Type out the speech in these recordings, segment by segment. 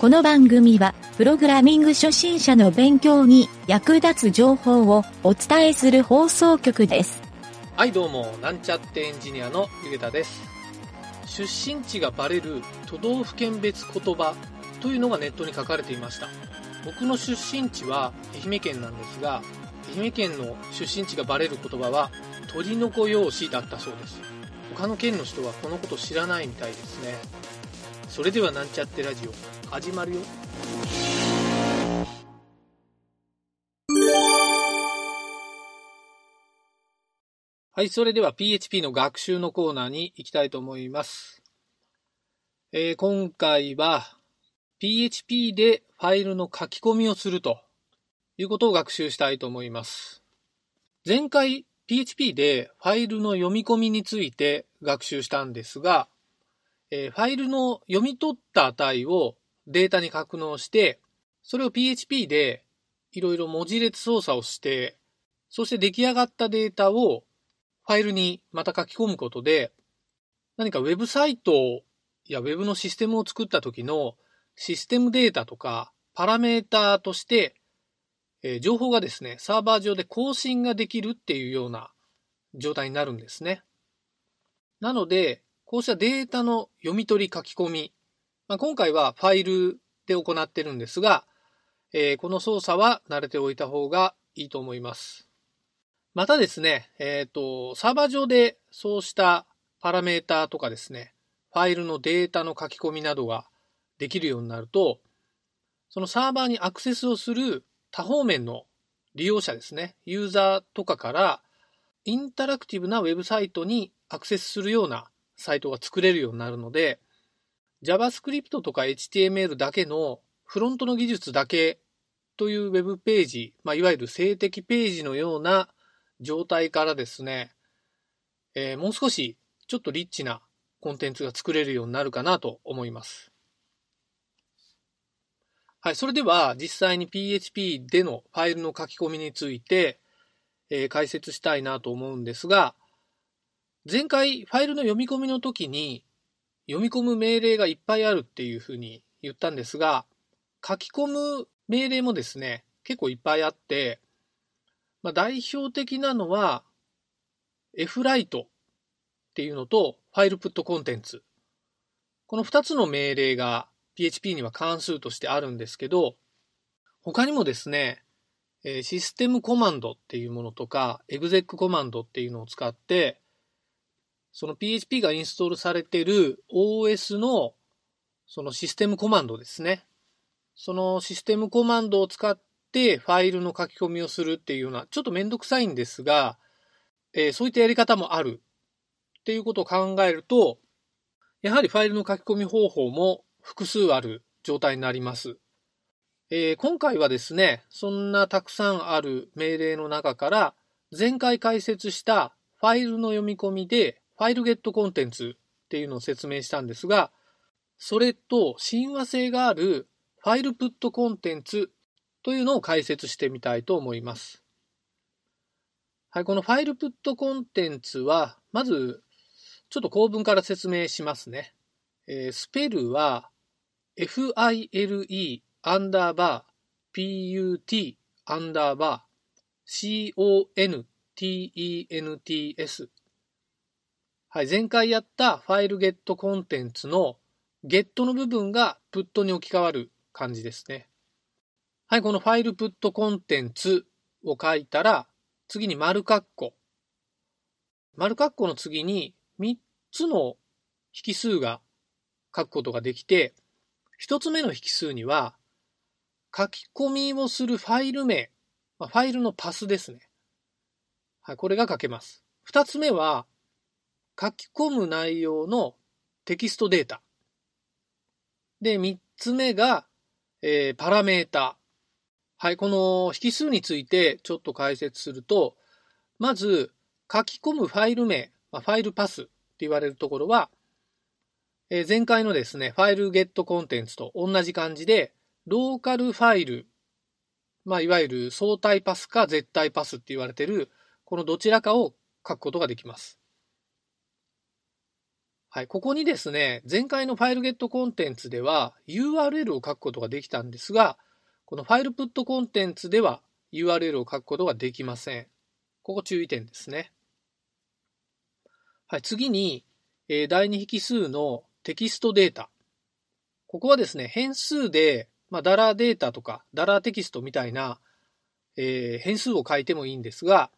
この番組は、プログラミング初心者の勉強に役立つ情報をお伝えする放送局です。はいどうもなんちゃってエンジニアのゆげたです。出身地がバレる都道府県別言葉というのがネットに書かれていました。僕の出身地は愛媛県なんですが愛媛県の出身地がバレる言葉は鳥の子用紙だったそうです。他の県の人はこのこと知らないみたいですね。それではなんちゃってラジオ始まるよはい、それでは PHP の学習のコーナーに行きたいと思います。えー今回は PHP でファイルの書き込みをするということを学習したいと思います。前回 PHP でファイルの読み込みについて学習したんですが、えーファイルの読み取った値をデータに格納して、それを PHP でいろいろ文字列操作をして、そして出来上がったデータをファイルにまた書き込むことで、何かウェブサイトやウェブのシステムを作った時のシステムデータとかパラメーターとして、えー情報がですね、サーバー上で更新ができるっていうような状態になるんですね。なので、こうしたデータの読み取り書き込み、まあ、今回はファイルで行ってるんですが、えーこの操作は慣れておいた方がいいと思います。またですね、えっ、と、サーバー上でそうしたパラメータとかですね、ファイルのデータの書き込みなどができるようになると、そのサーバーにアクセスをする多方面の利用者ですね、ユーザーとかから、インタラクティブなウェブサイトにアクセスするようなサイトが作れるようになるので、JavaScript とか HTML だけのフロントの技術だけというウェブページ、まあ、いわゆる静的ページのような状態からですね、えーもう少しちょっとリッチなコンテンツが作れるようになるかなと思います。はい、それでは実際に PHP でのファイルの書き込みについて、えー解説したいなと思うんですが、前回ファイルの読み込みの時に読み込む命令がいっぱいあるっていうふうに言ったんですが、書き込む命令もですね、結構いっぱいあって、まあ、代表的なのは fwrite っていうのと fileputContents。この2つの命令が PHP には関数としてあるんですけど、他にもですね、システムコマンドっていうものとか、exec コマンドっていうのを使って、その PHP がインストールされている OS のそのシステムコマンドですね。そのシステムコマンドを使ってファイルの書き込みをするっていうような、ちょっとめんどくさいんですが、えーそういったやり方もあるっていうことを考えると、やはりファイルの書き込み方法も複数ある状態になります。えー今回はですね、そんなたくさんある命令の中から、前回解説したファイルの読み込みで、ファイルゲットコンテンツっていうのを説明したんですが、それと親和性があるファイルプットコンテンツというのを解説してみたいと思います。はい、このファイルプットコンテンツは、まず、ちょっと構文から説明しますね。えースペルは、file アンダーバー put アンダーバー contents はい、前回やったファイルゲットコンテンツのゲットの部分がプットに置き換わる感じですね。はい、このファイルプットコンテンツを書いたら、次に丸括弧。丸括弧の次に3つの引数が書くことができて、1つ目の引数には、書き込みをするファイル名、ファイルのパスですね。はい、これが書けます。2つ目は、書き込む内容のテキストデータ。で、3つ目が、えーパラメータ。はい、この引数についてちょっと解説すると、まず、書き込むファイル名、ま、ファイルパスって言われるところは、えー前回のですね、ファイルゲットコンテンツと同じ感じで、ローカルファイル、まあ、いわゆる相対パスか絶対パスって言われてる、このどちらかを書くことができます。はい、ここにですね、前回のファイルゲットコンテンツでは URL を書くことができたんですが、このファイルプットコンテンツでは URL を書くことができません。ここ注意点ですね。はい、次に、えー、第2引数のテキストデータ。ここはですね、変数で、まあ、ダラーデータとか、ダラーテキストみたいな、えー、変数を書いてもいいんですが、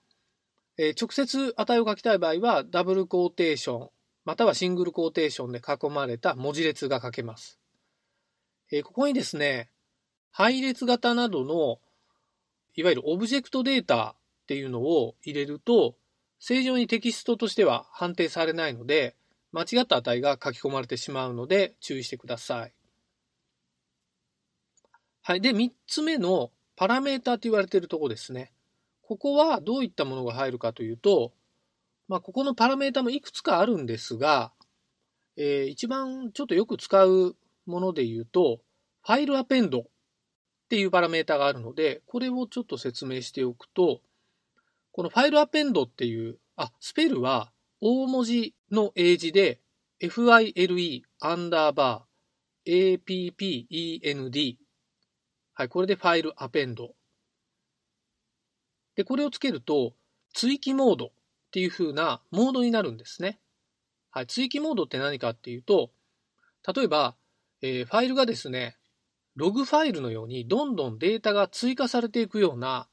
えー、直接値を書きたい場合は、ダブルコーテーション、またはシングルコーテーションで囲まれた文字列が書けます。え、ここにですね、配列型などの、いわゆるオブジェクトデータっていうのを入れると、正常にテキストとしては判定されないので、間違った値が書き込まれてしまうので注意してください。はい。で、3つ目のパラメータと言われているところですね。ここはどういったものが入るかというと、まあ、ここのパラメータもいくつかあるんですが、えー、一番ちょっとよく使うもので言うと、ファイルアペンドっていうパラメータがあるので、これをちょっと説明しておくと、このファイルアペンドっていう、あ、スペルは大文字の英字で file アンダーバー append はい、これでファイルアペンド。で、これをつけると追記モードっていう風なモードになるんですね。はい、追記モードって何かっていうと、例えば、えー、ファイルがですね、ログファイルのようにどんどんデータが追加されていくような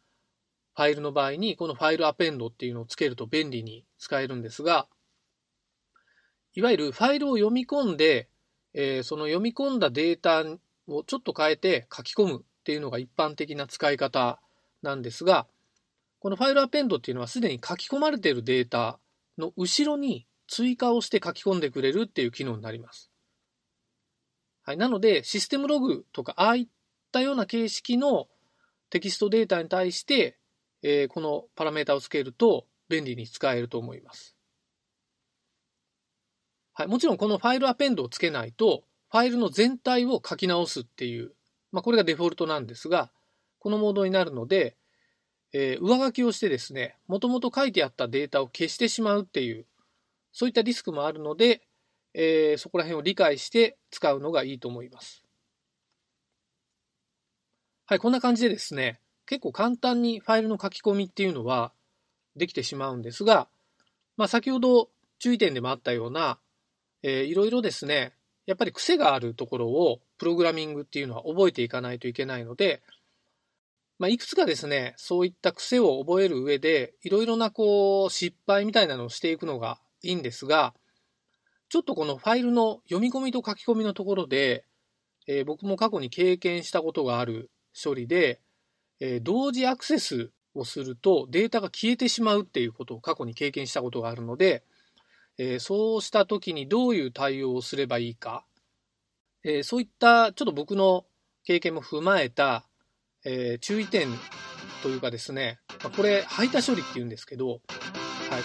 ファイルの場合に、このファイルアペンドっていうのをつけると便利に使えるんですが、いわゆるファイルを読み込んで、えー、その読み込んだデータをちょっと変えて書き込むっていうのが一般的な使い方なんですが、このファイルアペンドっていうのはすでに書き込まれているデータの後ろに追加をして書き込んでくれるっていう機能になります。はい、なので、システムログとか、ああいったような形式のテキストデータに対して、えー、このパラメータをつけると便利に使えると思います。はい、もちろんこのファイルアペンドをつけないと、ファイルの全体を書き直すっていう、まあ、これがデフォルトなんですが、このモードになるので、えー、上書きをしてですね、もともと書いてあったデータを消してしまうっていう、そういったリスクもあるので、えー、そこら辺を理解して使うのがいいと思います。はい、こんな感じでですね、結構簡単にファイルの書き込みっていうのはできてしまうんですが、まあ、先ほど注意点でもあったような、えー、いろいろですね、やっぱり癖があるところをプログラミングっていうのは覚えていかないといけないので、まあ、いくつかですね、そういった癖を覚える上で、いろいろなこう、失敗みたいなのをしていくのがいいんですが、ちょっとこのファイルの読み込みと書き込みのところで、えー、僕も過去に経験したことがある処理で、えー、同時アクセスをするとデータが消えてしまうっていうことを過去に経験したことがあるので、えー、そうした時にどういう対応をすればいいか、えそういったちょっと僕の経験も踏まえたえー、注意点というかですね、まあこれ、排他処理っていうんですけど、はい、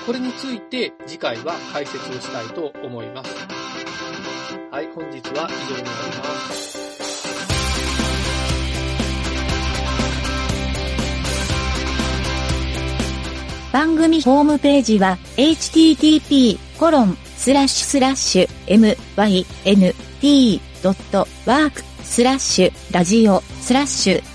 これについて次回は解説をしたいと思います。はい、本日は以上になります。番組ホームページは http コロンスラッシュスラッシュ mynt.work スラッシュラジオスラッシュ